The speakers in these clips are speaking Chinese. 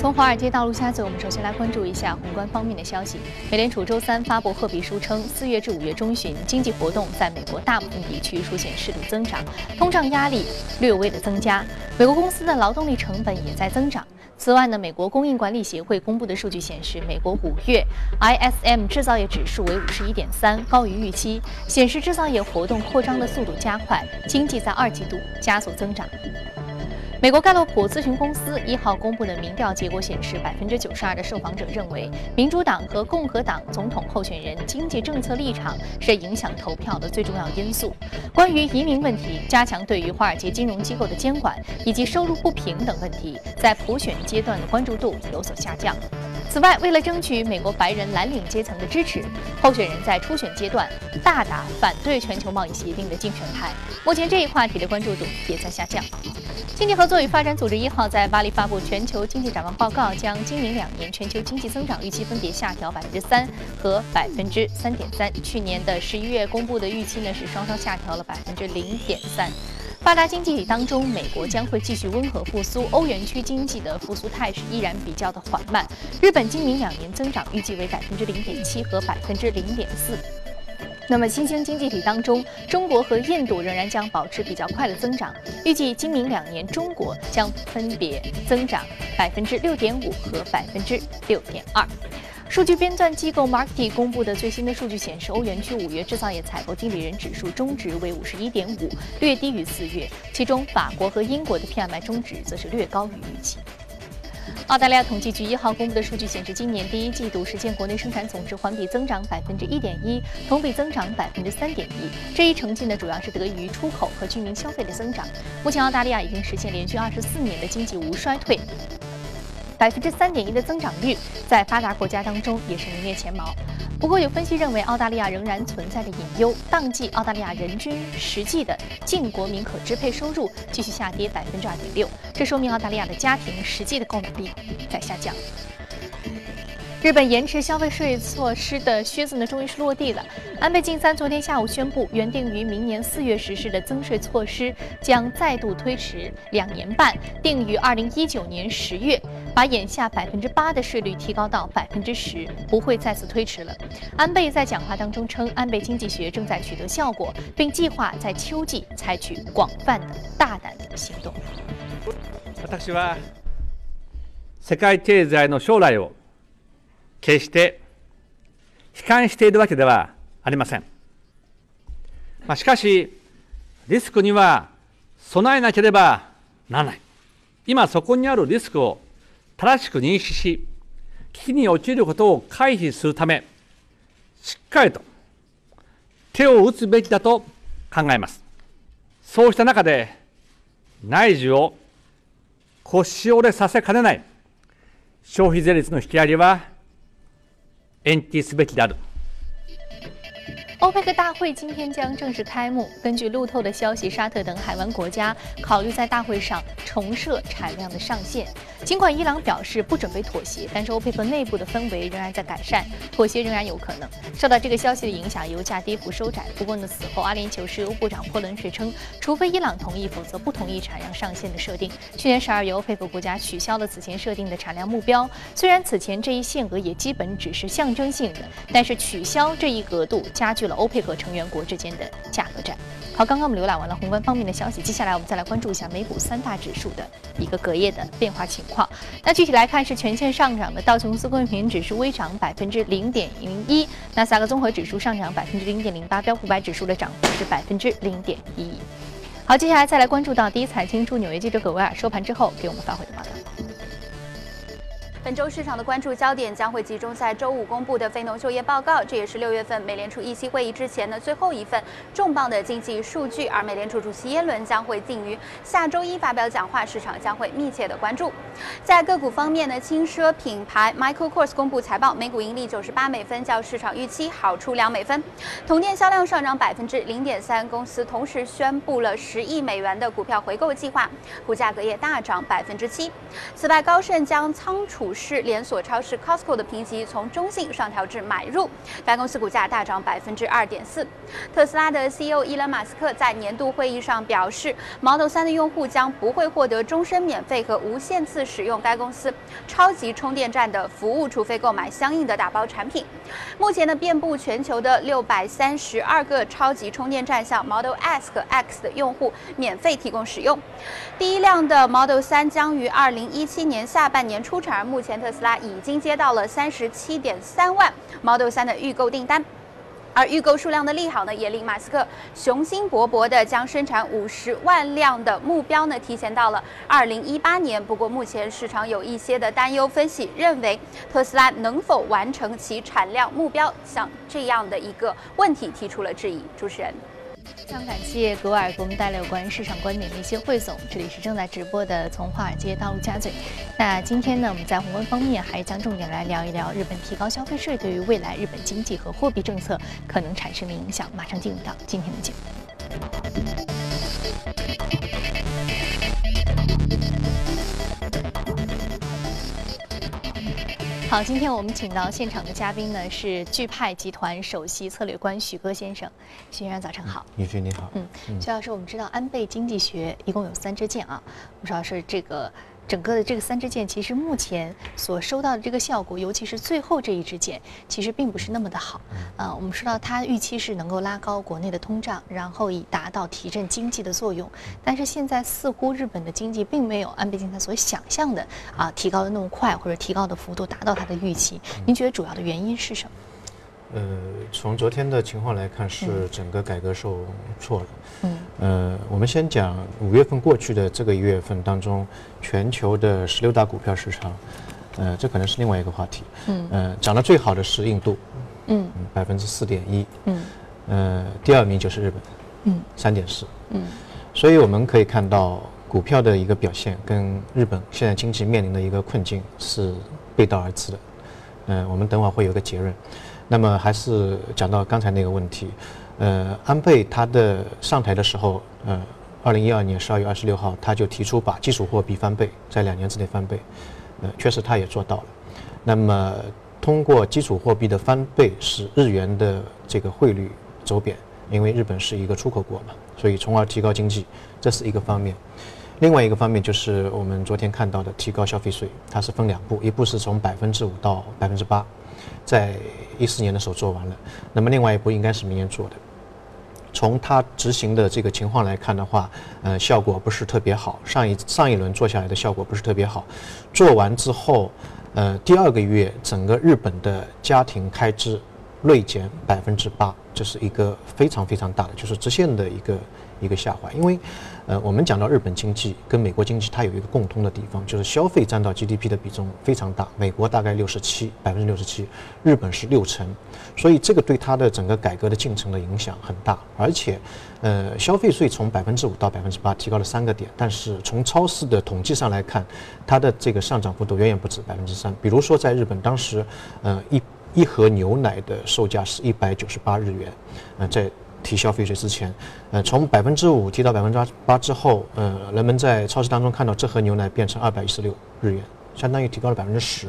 从华尔街到陆家嘴，我们首先来关注一下宏观方面的消息。美联储周三发布褐皮书称，四月至五月中旬，经济活动在美国大部分地区出现适度增长，通胀压力略微的增加。美国公司的劳动力成本也在增长。此外呢，美国供应管理协会公布的数据显示，美国五月 ISM 制造业指数为五十一点三，高于预期，显示制造业活动扩张的速度加快，经济在二季度加速增长。美国盖洛普咨询公司一号公布的民调结果显示，百分之九十二的受访者认为，民主党和共和党总统候选人经济政策立场是影响投票的最重要因素。关于移民问题，加强对于华尔街金融机构的监管，以及收入不平等问题，在普选阶段的关注度有所下降。此外，为了争取美国白人蓝领阶层的支持，候选人在初选阶段大打反对全球贸易协定的竞选牌。目前，这一话题的关注度也在下降。经济和作与发展组织一号在巴黎发布全球经济展望报告，将今明两年全球经济增长预期分别下调百分之三和百分之三点三。去年的十一月公布的预期呢是双双下调了百分之零点三。发达经济体当中，美国将会继续温和复苏，欧元区经济的复苏态势依然比较的缓慢。日本今明两年增长预计为百分之零点七和百分之零点四。那么，新兴经济体当中，中国和印度仍然将保持比较快的增长。预计今明两年，中国将分别增长百分之六点五和百分之六点二。数据编纂机构 MARKET 公布的最新的数据显示，欧元区五月制造业采购经理人指数中值为五十一点五，略低于四月。其中，法国和英国的 PMI 中值则是略高于预期。澳大利亚统计局一号公布的数据显示，今年第一季度实现国内生产总值环比增长百分之一点一，同比增长百分之三点一。这一成绩呢，主要是得益于出口和居民消费的增长。目前，澳大利亚已经实现连续二十四年的经济无衰退。百分之三点一的增长率，在发达国家当中也是名列前茅。不过，有分析认为，澳大利亚仍然存在着隐忧。当季，澳大利亚人均实际的净国民可支配收入继续下跌百分之二点六，这说明澳大利亚的家庭实际的购买力在下降。日本延迟消费税措施的靴子呢，终于是落地了。安倍晋三昨天下午宣布，原定于明年四月实施的增税措施将再度推迟两年半，定于二零一九年十月，把眼下百分之八的税率提高到百分之十，不会再次推迟了。安倍在讲话当中称，安倍经济学正在取得效果，并计划在秋季采取广泛的、大胆的行动。私は世界経済の将来を決して悲観しているわけではありません。まあ、しかし、リスクには備えなければならない。今そこにあるリスクを 正しく認識し、危機に陥ることを回避するため、しっかりと手を打つべきだと考えます。そうした中で、内需を腰折れさせかねない消費税率の引き上げは延期すべきである。欧佩克大会今天将正式开幕。根据路透的消息，沙特等海湾国家考虑在大会上重设产量的上限。尽管伊朗表示不准备妥协，但是欧佩克内部的氛围仍然在改善，妥协仍然有可能。受到这个消息的影响，油价跌幅收窄。不过呢，此后阿联酋石油部长霍伦士称，除非伊朗同意，否则不同意产量上限的设定。去年十二月，欧佩克国家取消了此前设定的产量目标。虽然此前这一限额也基本只是象征性的，但是取消这一额度加剧了欧佩克成员国之间的价格战。好，刚刚我们浏览完了宏观方面的消息，接下来我们再来关注一下美股三大指数的一个隔夜的变化情况。那具体来看是全线上涨的，道琼斯工业平均指数微涨百分之零点零一，纳斯达克综合指数上涨百分之零点零八，标普百指数的涨幅是百分之零点一。好，接下来再来关注到第一财经驻纽约记者葛维尔收盘之后给我们发回的报道。本周市场的关注焦点将会集中在周五公布的非农就业报告，这也是六月份美联储议息会议之前的最后一份重磅的经济数据。而美联储主席耶伦将会定于下周一发表讲话，市场将会密切的关注。在个股方面呢，轻奢品牌 Michael Kors 公布财报，每股盈利九十八美分，较市场预期好出两美分。同店销量上涨百分之零点三，公司同时宣布了十亿美元的股票回购计划，股价隔夜大涨百分之七。此外，高盛将仓储股市连锁超市 Costco 的评级从中性上调至买入，该公司股价大涨百分之二点四。特斯拉的 CEO 伊隆马斯克在年度会议上表示，Model 3的用户将不会获得终身免费和无限次使用该公司超级充电站的服务，除非购买相应的打包产品。目前呢，遍布全球的六百三十二个超级充电站向 Model S 和 X 的用户免费提供使用。第一辆的 Model 3将于二零一七年下半年出产，而目前特斯拉已经接到了三十七点三万 Model 3的预购订单。而预购数量的利好呢，也令马斯克雄心勃勃地将生产五十万辆的目标呢提前到了二零一八年。不过目前市场有一些的担忧，分析认为特斯拉能否完成其产量目标，向这样的一个问题提出了质疑。主持人。非常感谢格瓦尔给我们带来有关市场观点的一些汇总。这里是正在直播的从华尔街到陆家嘴。那今天呢，我们在宏观方面还将重点来聊一聊日本提高消费税对于未来日本经济和货币政策可能产生的影响。马上进入到今天的节目。好，今天我们请到现场的嘉宾呢是钜派集团首席策略官许戈先生。许先生，早晨好。女士你好。嗯，徐老师，我们知道安倍经济学一共有三支箭啊，不知道是这个。整个的这个三支箭，其实目前所收到的这个效果，尤其是最后这一支箭，其实并不是那么的好。啊，我们说到它预期是能够拉高国内的通胀，然后以达到提振经济的作用。但是现在似乎日本的经济并没有安倍晋三所想象的啊提高的那么快，或者提高的幅度达到他的预期。您觉得主要的原因是什么？呃，从昨天的情况来看，是整个改革受挫了。嗯。呃，我们先讲五月份过去的这个一月份当中，全球的十六大股票市场，呃，这可能是另外一个话题。嗯。呃，涨得最好的是印度。嗯。百分之四点一。嗯。呃，第二名就是日本。嗯。三点四。嗯。所以我们可以看到，股票的一个表现跟日本现在经济面临的一个困境是背道而驰的。嗯，我们等会儿会有个结论。那么还是讲到刚才那个问题，呃，安倍他的上台的时候，呃，二零一二年十二月二十六号，他就提出把基础货币翻倍，在两年之内翻倍，呃，确实他也做到了。那么通过基础货币的翻倍，使日元的这个汇率走贬，因为日本是一个出口国嘛，所以从而提高经济，这是一个方面。另外一个方面就是我们昨天看到的提高消费税，它是分两步，一步是从百分之五到百分之八。在一四年的时候做完了，那么另外一步应该是明年做的。从它执行的这个情况来看的话，呃，效果不是特别好。上一上一轮做下来的效果不是特别好。做完之后，呃，第二个月整个日本的家庭开支锐减百分之八，这是一个非常非常大的，就是直线的一个一个下滑，因为。呃，我们讲到日本经济跟美国经济，它有一个共通的地方，就是消费占到 GDP 的比重非常大。美国大概六十七，百分之六十七，日本是六成，所以这个对它的整个改革的进程的影响很大。而且，呃，消费税从百分之五到百分之八提高了三个点，但是从超市的统计上来看，它的这个上涨幅度远远不止百分之三。比如说，在日本当时，呃，一一盒牛奶的售价是一百九十八日元，呃，在。提消费税之前，呃，从百分之五提到百分之八之后，呃，人们在超市当中看到这盒牛奶变成二百一十六日元，相当于提高了百分之十，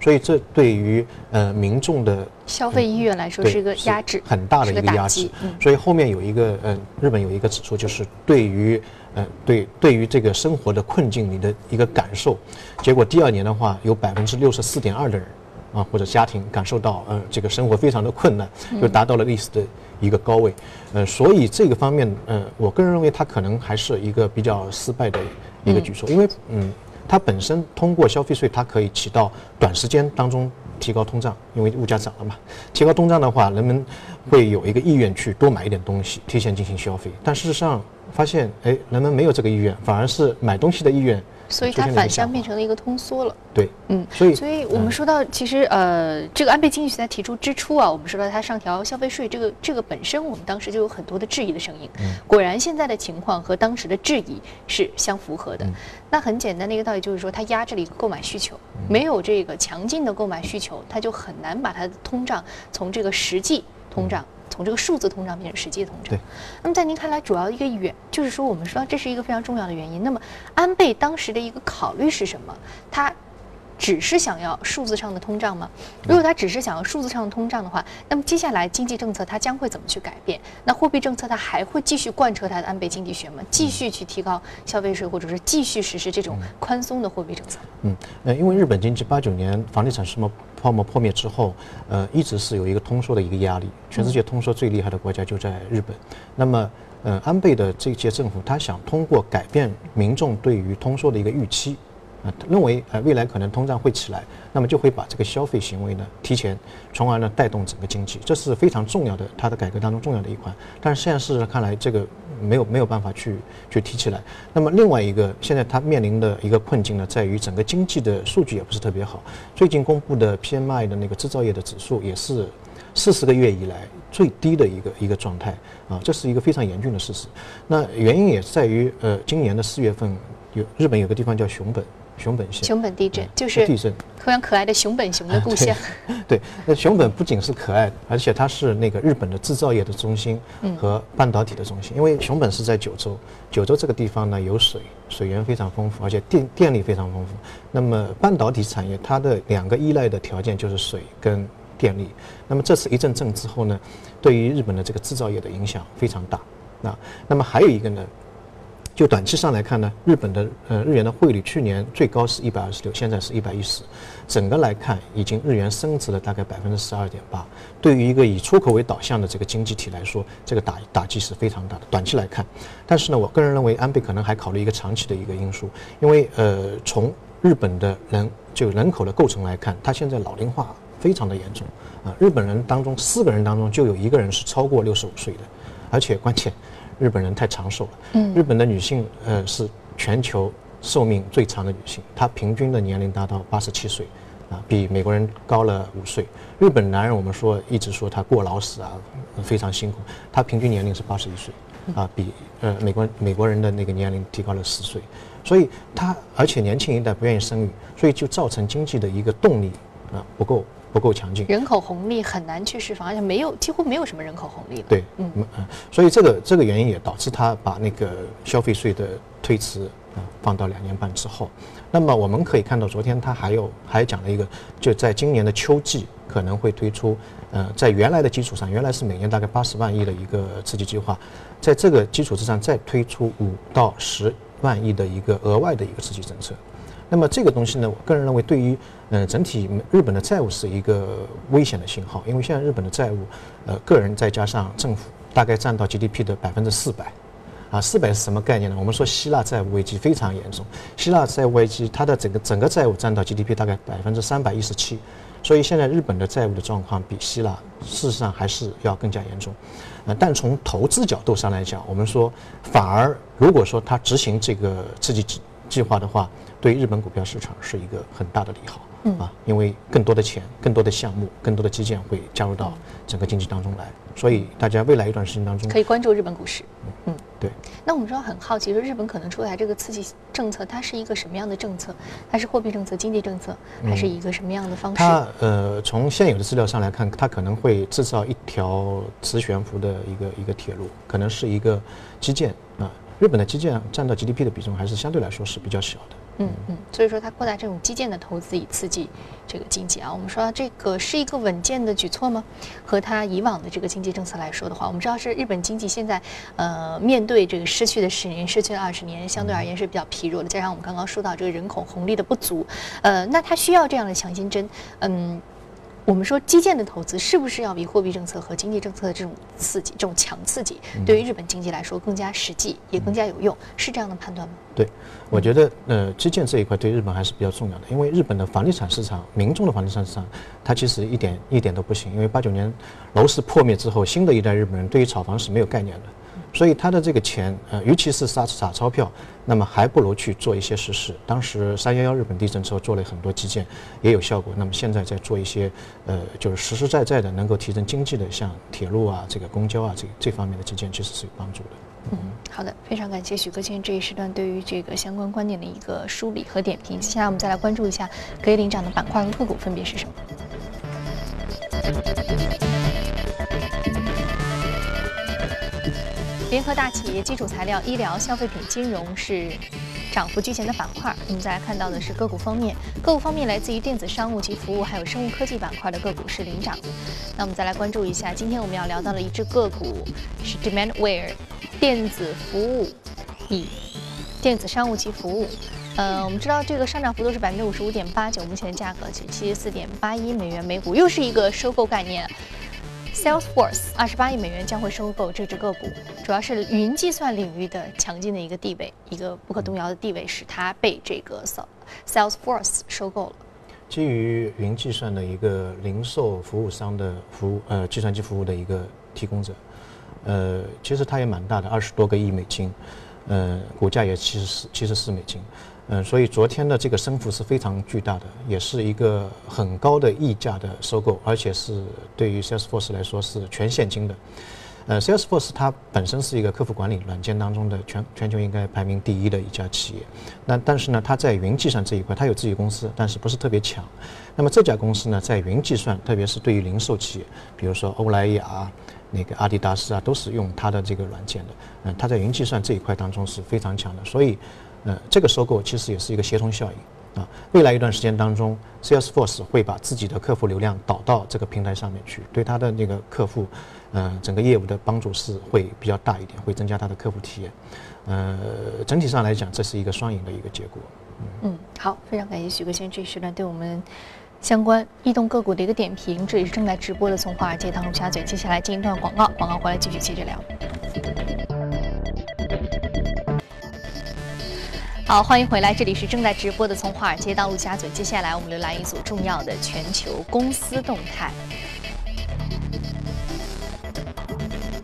所以这对于呃民众的消费意愿来说是一个压制，很大的一个压制。所以后面有一个呃，日本有一个指数，就是对于呃对对于这个生活的困境你的一个感受，结果第二年的话，有百分之六十四点二的人啊或者家庭感受到呃这个生活非常的困难，就达到了历史的。一个高位，呃，所以这个方面，嗯，我个人认为它可能还是一个比较失败的一个举措，因为，嗯，它本身通过消费税，它可以起到短时间当中提高通胀，因为物价涨了嘛，提高通胀的话，人们会有一个意愿去多买一点东西，提前进行消费，但事实上发现，哎，人们没有这个意愿，反而是买东西的意愿。所以它反向变成了一个通缩了。对，嗯，所以，所以我们说到，其实呃，这个安倍经济学在提出之初啊，我们说到它上调消费税，这个这个本身，我们当时就有很多的质疑的声音。嗯，果然现在的情况和当时的质疑是相符合的。那很简单的一个道理就是说，它压制了一个购买需求，没有这个强劲的购买需求，它就很难把它的通胀从这个实际通胀。从这个数字通胀变成实际通胀。对。那么在您看来，主要一个原就是说，我们说这是一个非常重要的原因。那么安倍当时的一个考虑是什么？他只是想要数字上的通胀吗？如果他只是想要数字上的通胀的话，那么接下来经济政策它将会怎么去改变？那货币政策它还会继续贯彻它的安倍经济学吗？继续去提高消费税，或者是继续实施这种宽松的货币政策？嗯，呃，因为日本经济八九年房地产泡沫泡沫破灭之后，呃，一直是有一个通缩的一个压力，全世界通缩最厉害的国家就在日本。那么，呃，安倍的这届政府他想通过改变民众对于通缩的一个预期。啊认为呃未来可能通胀会起来，那么就会把这个消费行为呢提前，从而呢带动整个经济，这是非常重要的，它的改革当中重要的一环。但是现在事实上看来，这个没有没有办法去去提起来。那么另外一个现在它面临的一个困境呢，在于整个经济的数据也不是特别好。最近公布的 PMI 的那个制造业的指数也是四十个月以来最低的一个一个状态啊，这是一个非常严峻的事实。那原因也在于呃今年的四月份有日本有个地方叫熊本。熊本县，熊本地震就是地震，非常可爱的熊本熊的故乡。对，那熊本不仅是可爱，而且它是那个日本的制造业的中心和半导体的中心。因为熊本是在九州，九州这个地方呢有水，水源非常丰富，而且电电力非常丰富。那么半导体产业它的两个依赖的条件就是水跟电力。那么这次一阵震之后呢，对于日本的这个制造业的影响非常大。那那么还有一个呢？就短期上来看呢，日本的呃日元的汇率去年最高是一百二十六，现在是一百一十，整个来看已经日元升值了大概百分之十二点八。对于一个以出口为导向的这个经济体来说，这个打打击是非常大的。短期来看，但是呢，我个人认为安倍可能还考虑一个长期的一个因素，因为呃从日本的人就人口的构成来看，他现在老龄化非常的严重啊，日本人当中四个人当中就有一个人是超过六十五岁的，而且关键。日本人太长寿了。嗯，日本的女性呃是全球寿命最长的女性，她平均的年龄达到八十七岁，啊，比美国人高了五岁。日本男人我们说一直说他过劳死啊，非常辛苦，他平均年龄是八十一岁，啊，比呃美国美国人的那个年龄提高了十岁，所以他而且年轻一代不愿意生育，所以就造成经济的一个动力啊不够。不够强劲，人口红利很难去释放，而且没有几乎没有什么人口红利了。对，嗯嗯，所以这个这个原因也导致他把那个消费税的推迟啊放到两年半之后。那么我们可以看到，昨天他还有还讲了一个，就在今年的秋季可能会推出，呃，在原来的基础上，原来是每年大概八十万亿的一个刺激计划，在这个基础之上再推出五到十万亿的一个额外的一个刺激政策。那么这个东西呢，我个人认为对于嗯整体日本的债务是一个危险的信号，因为现在日本的债务，呃个人再加上政府大概占到 GDP 的百分之四百，啊四百是什么概念呢？我们说希腊债务危机非常严重，希腊债务危机它的整个整个债务占到 GDP 大概百分之三百一十七，所以现在日本的债务的状况比希腊事实上还是要更加严重，呃但从投资角度上来讲，我们说反而如果说它执行这个刺激计划的话。对日本股票市场是一个很大的利好，嗯啊，因为更多的钱、更多的项目、更多的基建会加入到整个经济当中来，所以大家未来一段时间当中可以关注日本股市。嗯，对。那我们说很好奇，说日本可能出台这个刺激政策，它是一个什么样的政策？它是货币政策、经济政策，还是一个什么样的方式？它呃，从现有的资料上来看，它可能会制造一条磁悬浮的一个一个铁路，可能是一个基建啊。日本的基建占到 GDP 的比重还是相对来说是比较小的。嗯嗯，所以说它扩大这种基建的投资以刺激这个经济啊。我们说这个是一个稳健的举措吗？和它以往的这个经济政策来说的话，我们知道是日本经济现在呃面对这个失去的十年、失去的二十年，相对而言是比较疲弱的。加上我们刚刚说到这个人口红利的不足，呃，那它需要这样的强心针，嗯。我们说基建的投资是不是要比货币政策和经济政策的这种刺激、这种强刺激，对于日本经济来说更加实际，也更加有用？是这样的判断吗？对，我觉得呃，基建这一块对日本还是比较重要的，因为日本的房地产市场、民众的房地产市场，它其实一点一点都不行。因为八九年楼市破灭之后，新的一代日本人对于炒房是没有概念的。所以他的这个钱，呃，尤其是撒撒钞票，那么还不如去做一些实事。当时三幺幺日本地震之后做了很多基建，也有效果。那么现在在做一些，呃，就是实实在在的能够提升经济的，像铁路啊、这个公交啊这这方面的基建，其实是有帮助的。嗯，好的，非常感谢许哥今天这一时段对于这个相关观点的一个梳理和点评。接下来我们再来关注一下可以领涨的板块和个股分别是什么。联合大企业、基础材料、医疗、消费品、金融是。涨幅居前的板块。我们再来看到的是个股方面，个股方面来自于电子商务及服务，还有生物科技板块的个股是领涨。那我们再来关注一下，今天我们要聊到的一只个股是 Demandware 电子服务以电子商务及服务。呃，我们知道这个上涨幅度是百分之五十五点八九，目前的价格是七十四点八一美元每股，又是一个收购概念。Salesforce 二十八亿美元将会收购这只个股，主要是云计算领域的强劲的一个地位，一个不可动摇的地位，使它被这个 Salesforce 收购了。基于云计算的一个零售服务商的服务，呃，计算机服务的一个提供者，呃，其实它也蛮大的，二十多个亿美金，呃，股价也七十四七十四美金。嗯，所以昨天的这个升幅是非常巨大的，也是一个很高的溢价的收购，而且是对于 Salesforce 来说是全现金的。呃，Salesforce 它本身是一个客户管理软件当中的全全球应该排名第一的一家企业。那但是呢，它在云计算这一块，它有自己公司，但是不是特别强。那么这家公司呢，在云计算，特别是对于零售企业，比如说欧莱雅、那个阿迪达斯啊，都是用它的这个软件的。嗯，它在云计算这一块当中是非常强的，所以。呃，这个收购其实也是一个协同效应啊。未来一段时间当中，Salesforce 会把自己的客户流量导到这个平台上面去，对他的那个客户，呃，整个业务的帮助是会比较大一点，会增加他的客户体验。呃，整体上来讲，这是一个双赢的一个结果。嗯，好，非常感谢许哥先生这一时段对我们相关异动个股的一个点评。这里是正在直播的从华尔街到陆家嘴，接下来进一段广告，广告回来继续接着聊。好，欢迎回来，这里是正在直播的从华尔街到陆家嘴。接下来我们浏览一组重要的全球公司动态。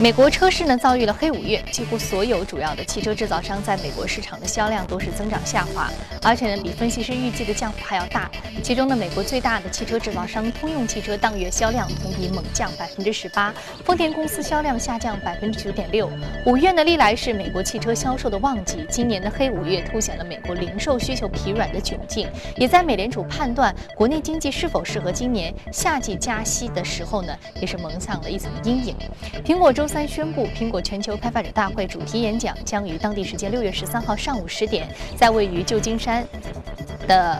美国车市呢遭遇了黑五月，几乎所有主要的汽车制造商在美国市场的销量都是增长下滑，而且呢比分析师预计的降幅还要大。其中呢，美国最大的汽车制造商通用汽车当月销量同比猛降百分之十八，丰田公司销量下降百分之九点六。五月呢历来是美国汽车销售的旺季，今年的黑五月凸显了美国零售需求疲软的窘境，也在美联储判断国内经济是否适合今年夏季加息的时候呢，也是蒙上了一层阴影。苹果周。三宣布，苹果全球开发者大会主题演讲将于当地时间六月十三号上午十点，在位于旧金山的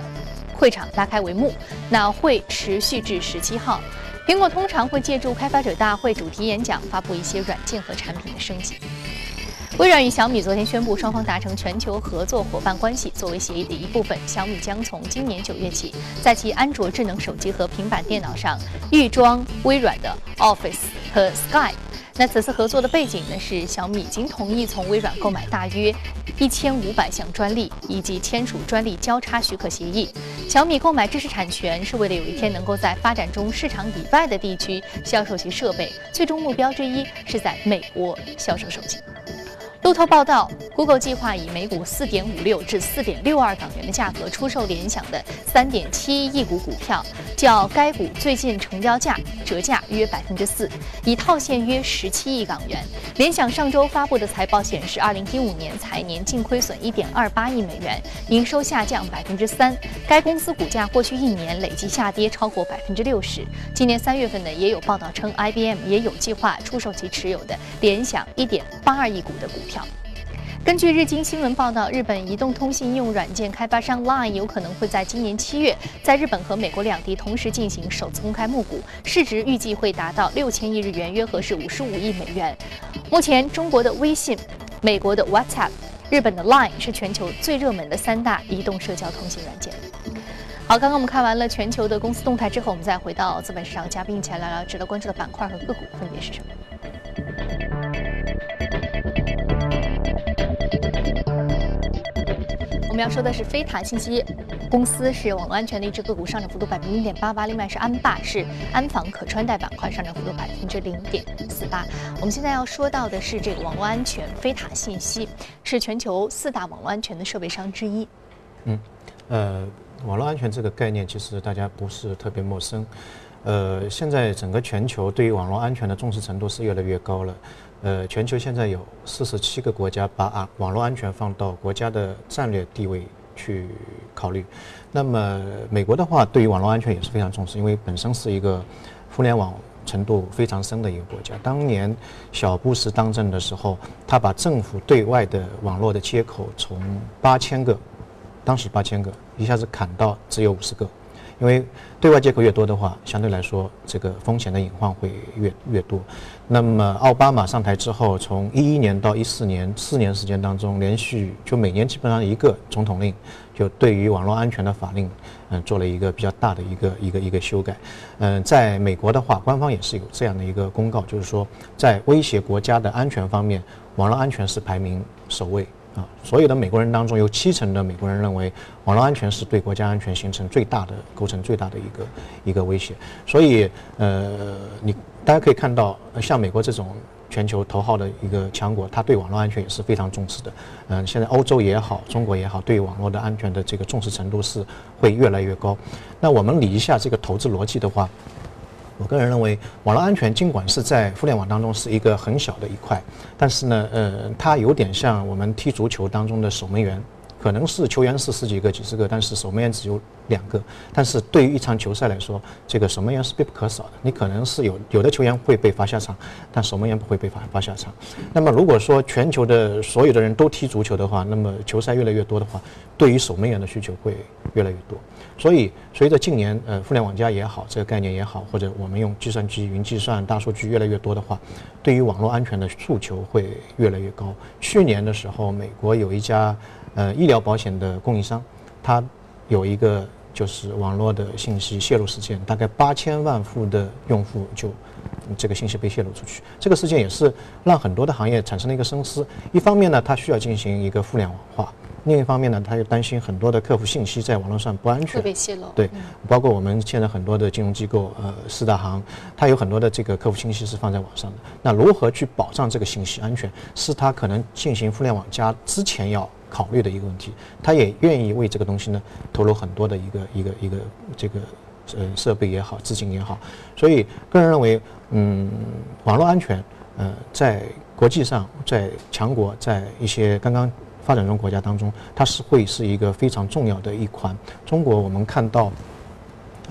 会场拉开帷幕。那会持续至十七号。苹果通常会借助开发者大会主题演讲，发布一些软件和产品的升级。微软与小米昨天宣布，双方达成全球合作伙伴关系。作为协议的一部分，小米将从今年九月起，在其安卓智能手机和平板电脑上预装微软的 Office 和 Sky。那此次合作的背景呢，是小米已经同意从微软购买大约一千五百项专利，以及签署专利交叉许可协议。小米购买知识产权是为了有一天能够在发展中市场以外的地区销售其设备，最终目标之一是在美国销售手机。路透报道，Google 计划以每股四点五六至四点六二港元的价格出售联想的三点七亿股股票，较该股最近成交价折价约百分之四，以套现约十七亿港元。联想上周发布的财报显示，二零一五年财年净亏损一点二八亿美元，营收下降百分之三。该公司股价过去一年累计下跌超过百分之六十。今年三月份呢，也有报道称，IBM 也有计划出售其持有的联想一点八二亿股的股票。根据日经新闻报道，日本移动通信应用软件开发商 Line 有可能会在今年七月在日本和美国两地同时进行首次公开募股，市值预计会达到六千亿日元，约合是五十五亿美元。目前，中国的微信、美国的 WhatsApp、日本的 Line 是全球最热门的三大移动社交通信软件。好，刚刚我们看完了全球的公司动态之后，我们再回到资本市场，嘉宾一起来聊聊值得关注的板块和个股分别是什么。要说的是飞塔信息公司是网络安全的一只个股，上涨幅度百分之零点八八。另外是安霸，是安防可穿戴板块，上涨幅度百分之零点四八。我们现在要说到的是这个网络安全，飞塔信息是全球四大网络安全的设备商之一。嗯，呃，网络安全这个概念其实大家不是特别陌生。呃，现在整个全球对于网络安全的重视程度是越来越高了。呃，全球现在有四十七个国家把啊网络安全放到国家的战略地位去考虑。那么美国的话，对于网络安全也是非常重视，因为本身是一个互联网程度非常深的一个国家。当年小布什当政的时候，他把政府对外的网络的接口从八千个，当时八千个，一下子砍到只有五十个。因为对外接口越多的话，相对来说这个风险的隐患会越越多。那么奥巴马上台之后，从一一年到一四年四年时间当中，连续就每年基本上一个总统令，就对于网络安全的法令，嗯，做了一个比较大的一个一个一个修改。嗯，在美国的话，官方也是有这样的一个公告，就是说在威胁国家的安全方面，网络安全是排名首位。啊，所有的美国人当中，有七成的美国人认为网络安全是对国家安全形成最大的、构成最大的一个一个威胁。所以，呃，你大家可以看到，像美国这种全球头号的一个强国，它对网络安全也是非常重视的。嗯，现在欧洲也好，中国也好，对网络的安全的这个重视程度是会越来越高。那我们理一下这个投资逻辑的话。我个人认为，网络安全尽管是在互联网当中是一个很小的一块，但是呢，呃，它有点像我们踢足球当中的守门员。可能是球员是十几个、几十个，但是守门员只有两个。但是对于一场球赛来说，这个守门员是必不可少的。你可能是有有的球员会被罚下场，但守门员不会被罚罚下场。那么如果说全球的所有的人都踢足球的话，那么球赛越来越多的话，对于守门员的需求会越来越多。所以随着近年呃互联网加也好，这个概念也好，或者我们用计算机、云计算、大数据越来越多的话，对于网络安全的诉求会越来越高。去年的时候，美国有一家。呃，医疗保险的供应商，它有一个就是网络的信息泄露事件，大概八千万户的用户就这个信息被泄露出去。这个事件也是让很多的行业产生了一个深思。一方面呢，它需要进行一个互联网化；另一方面呢，它又担心很多的客户信息在网络上不安全，会被泄露。对，包括我们现在很多的金融机构，呃，四大行，它有很多的这个客户信息是放在网上的。那如何去保障这个信息安全，是它可能进行互联网加之前要。考虑的一个问题，他也愿意为这个东西呢投入很多的一个一个一个这个呃设备也好，资金也好，所以个人认为，嗯，网络安全，呃，在国际上，在强国，在一些刚刚发展中国家当中，它是会是一个非常重要的一款。中国我们看到。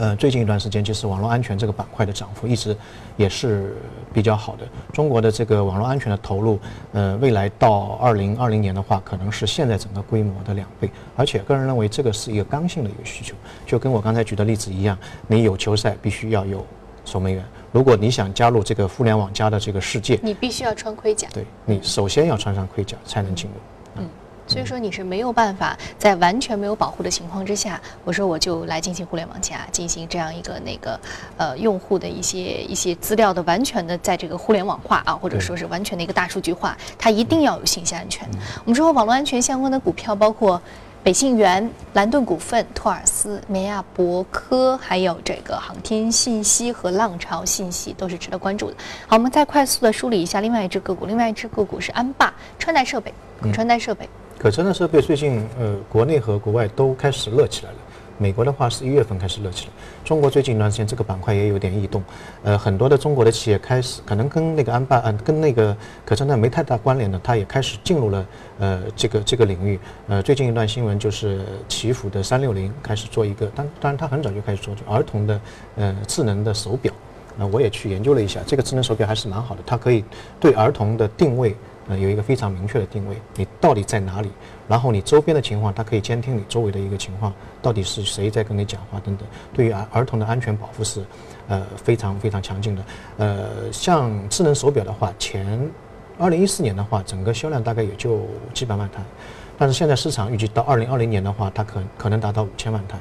呃，最近一段时间，其实网络安全这个板块的涨幅一直也是比较好的。中国的这个网络安全的投入，呃，未来到二零二零年的话，可能是现在整个规模的两倍。而且，个人认为这个是一个刚性的一个需求，就跟我刚才举的例子一样，你有球赛必须要有守门员。如果你想加入这个互联网加的这个世界，你必须要穿盔甲。对你首先要穿上盔甲才能进入。嗯。所以说你是没有办法在完全没有保护的情况之下，我说我就来进行互联网加，进行这样一个那个呃用户的一些一些资料的完全的在这个互联网化啊，或者说是完全的一个大数据化，它一定要有信息安全。我们说网络安全相关的股票包括北信源、蓝盾股份、托尔斯、梅亚博科，还有这个航天信息和浪潮信息都是值得关注的。好，我们再快速的梳理一下另外一只个股，另外一只个股是安霸穿戴设备，穿戴设备。可穿戴设备最近，呃，国内和国外都开始热起来了。美国的话是一月份开始热起来，中国最近一段时间这个板块也有点异动，呃，很多的中国的企业开始可能跟那个安霸，嗯，跟那个可穿戴没太大关联的，它也开始进入了呃这个这个领域。呃，最近一段新闻就是奇虎的三六零开始做一个，当当然它很早就开始做就儿童的呃智能的手表。那我也去研究了一下，这个智能手表还是蛮好的，它可以对儿童的定位。有一个非常明确的定位，你到底在哪里？然后你周边的情况，它可以监听你周围的一个情况，到底是谁在跟你讲话等等。对于儿儿童的安全保护是，呃，非常非常强劲的。呃，像智能手表的话，前二零一四年的话，整个销量大概也就几百万台，但是现在市场预计到二零二零年的话，它可可能达到五千万台。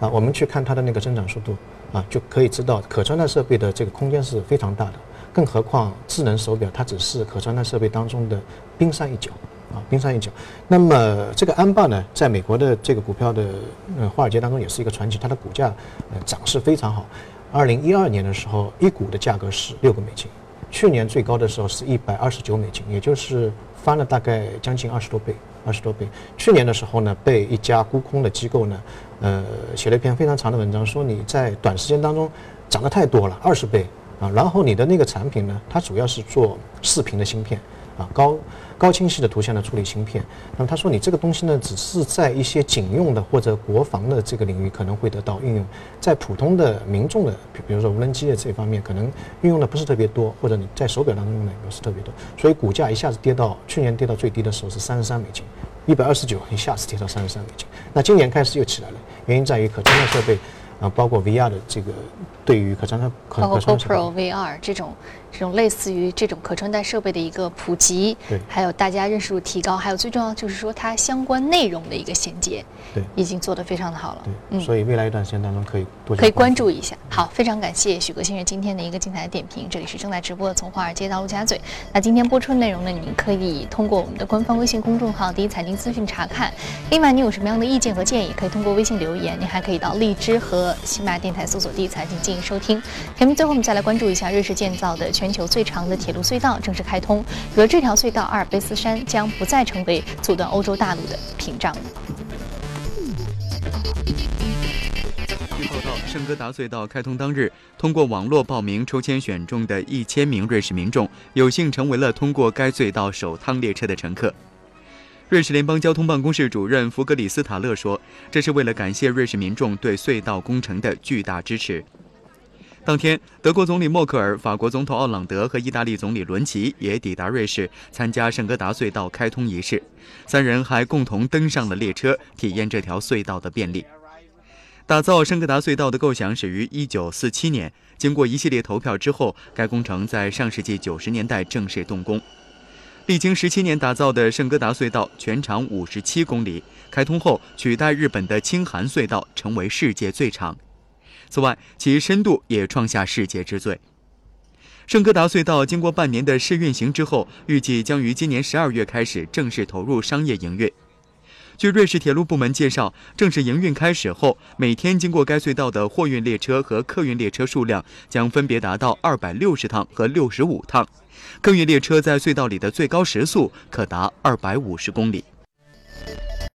啊，我们去看它的那个增长速度，啊，就可以知道可穿戴设备的这个空间是非常大的。更何况智能手表，它只是可穿戴设备当中的冰山一角，啊，冰山一角。那么这个安霸呢，在美国的这个股票的呃华尔街当中也是一个传奇，它的股价呃涨势非常好。二零一二年的时候，一股的价格是六个美金，去年最高的时候是一百二十九美金，也就是翻了大概将近二十多倍，二十多倍。去年的时候呢，被一家沽空的机构呢，呃，写了一篇非常长的文章，说你在短时间当中涨得太多了，二十倍。啊，然后你的那个产品呢，它主要是做视频的芯片，啊高高清晰的图像的处理芯片。那么他说你这个东西呢，只是在一些警用的或者国防的这个领域可能会得到运用，在普通的民众的，比比如说无人机的这方面，可能运用的不是特别多，或者你在手表当中用的也不是特别多，所以股价一下子跌到去年跌到最低的时候是三十三美金，一百二十九一下子跌到三十三美金。那今年开始又起来了，原因在于可穿戴设备。啊，包括 VR 的这个对于可穿戴，包括 GoPro VR 这种这种类似于这种可穿戴设备的一个普及，对，还有大家认识度提高，还有最重要就是说它相关内容的一个衔接，对，已经做得非常的好了，对，嗯，所以未来一段时间当中可以多可以关注一下。好，非常感谢许哥先生今天的一个精彩的点评。这里是正在直播的从华尔街到陆家嘴。那今天播出的内容呢，您可以通过我们的官方微信公众号“第一财经资讯”查看。另外，您有什么样的意见和建议，可以通过微信留言。您还可以到荔枝和喜马电台。搜索“第一财经”进行收听。前面最后，我们再来关注一下瑞士建造的全球最长的铁路隧道正式开通。有了这条隧道，阿尔卑斯山将不再成为阻断欧洲大陆的屏障。据报道，圣哥达隧道开通当日，通过网络报名抽签选中的一千名瑞士民众，有幸成为了通过该隧道首趟列车的乘客。瑞士联邦交通办公室主任弗格里斯塔勒说：“这是为了感谢瑞士民众对隧道工程的巨大支持。”当天，德国总理默克尔、法国总统奥朗德和意大利总理伦齐也抵达瑞士参加圣哥达隧道开通仪式，三人还共同登上了列车，体验这条隧道的便利。打造圣哥达隧道的构想始于1947年，经过一系列投票之后，该工程在上世纪90年代正式动工。历经十七年打造的圣哥达隧道全长五十七公里，开通后取代日本的青函隧道成为世界最长。此外，其深度也创下世界之最。圣哥达隧道经过半年的试运行之后，预计将于今年十二月开始正式投入商业营运。据瑞士铁路部门介绍，正式营运开始后，每天经过该隧道的货运列车和客运列车数量将分别达到二百六十趟和六十五趟。客运列车在隧道里的最高时速可达二百五十公里。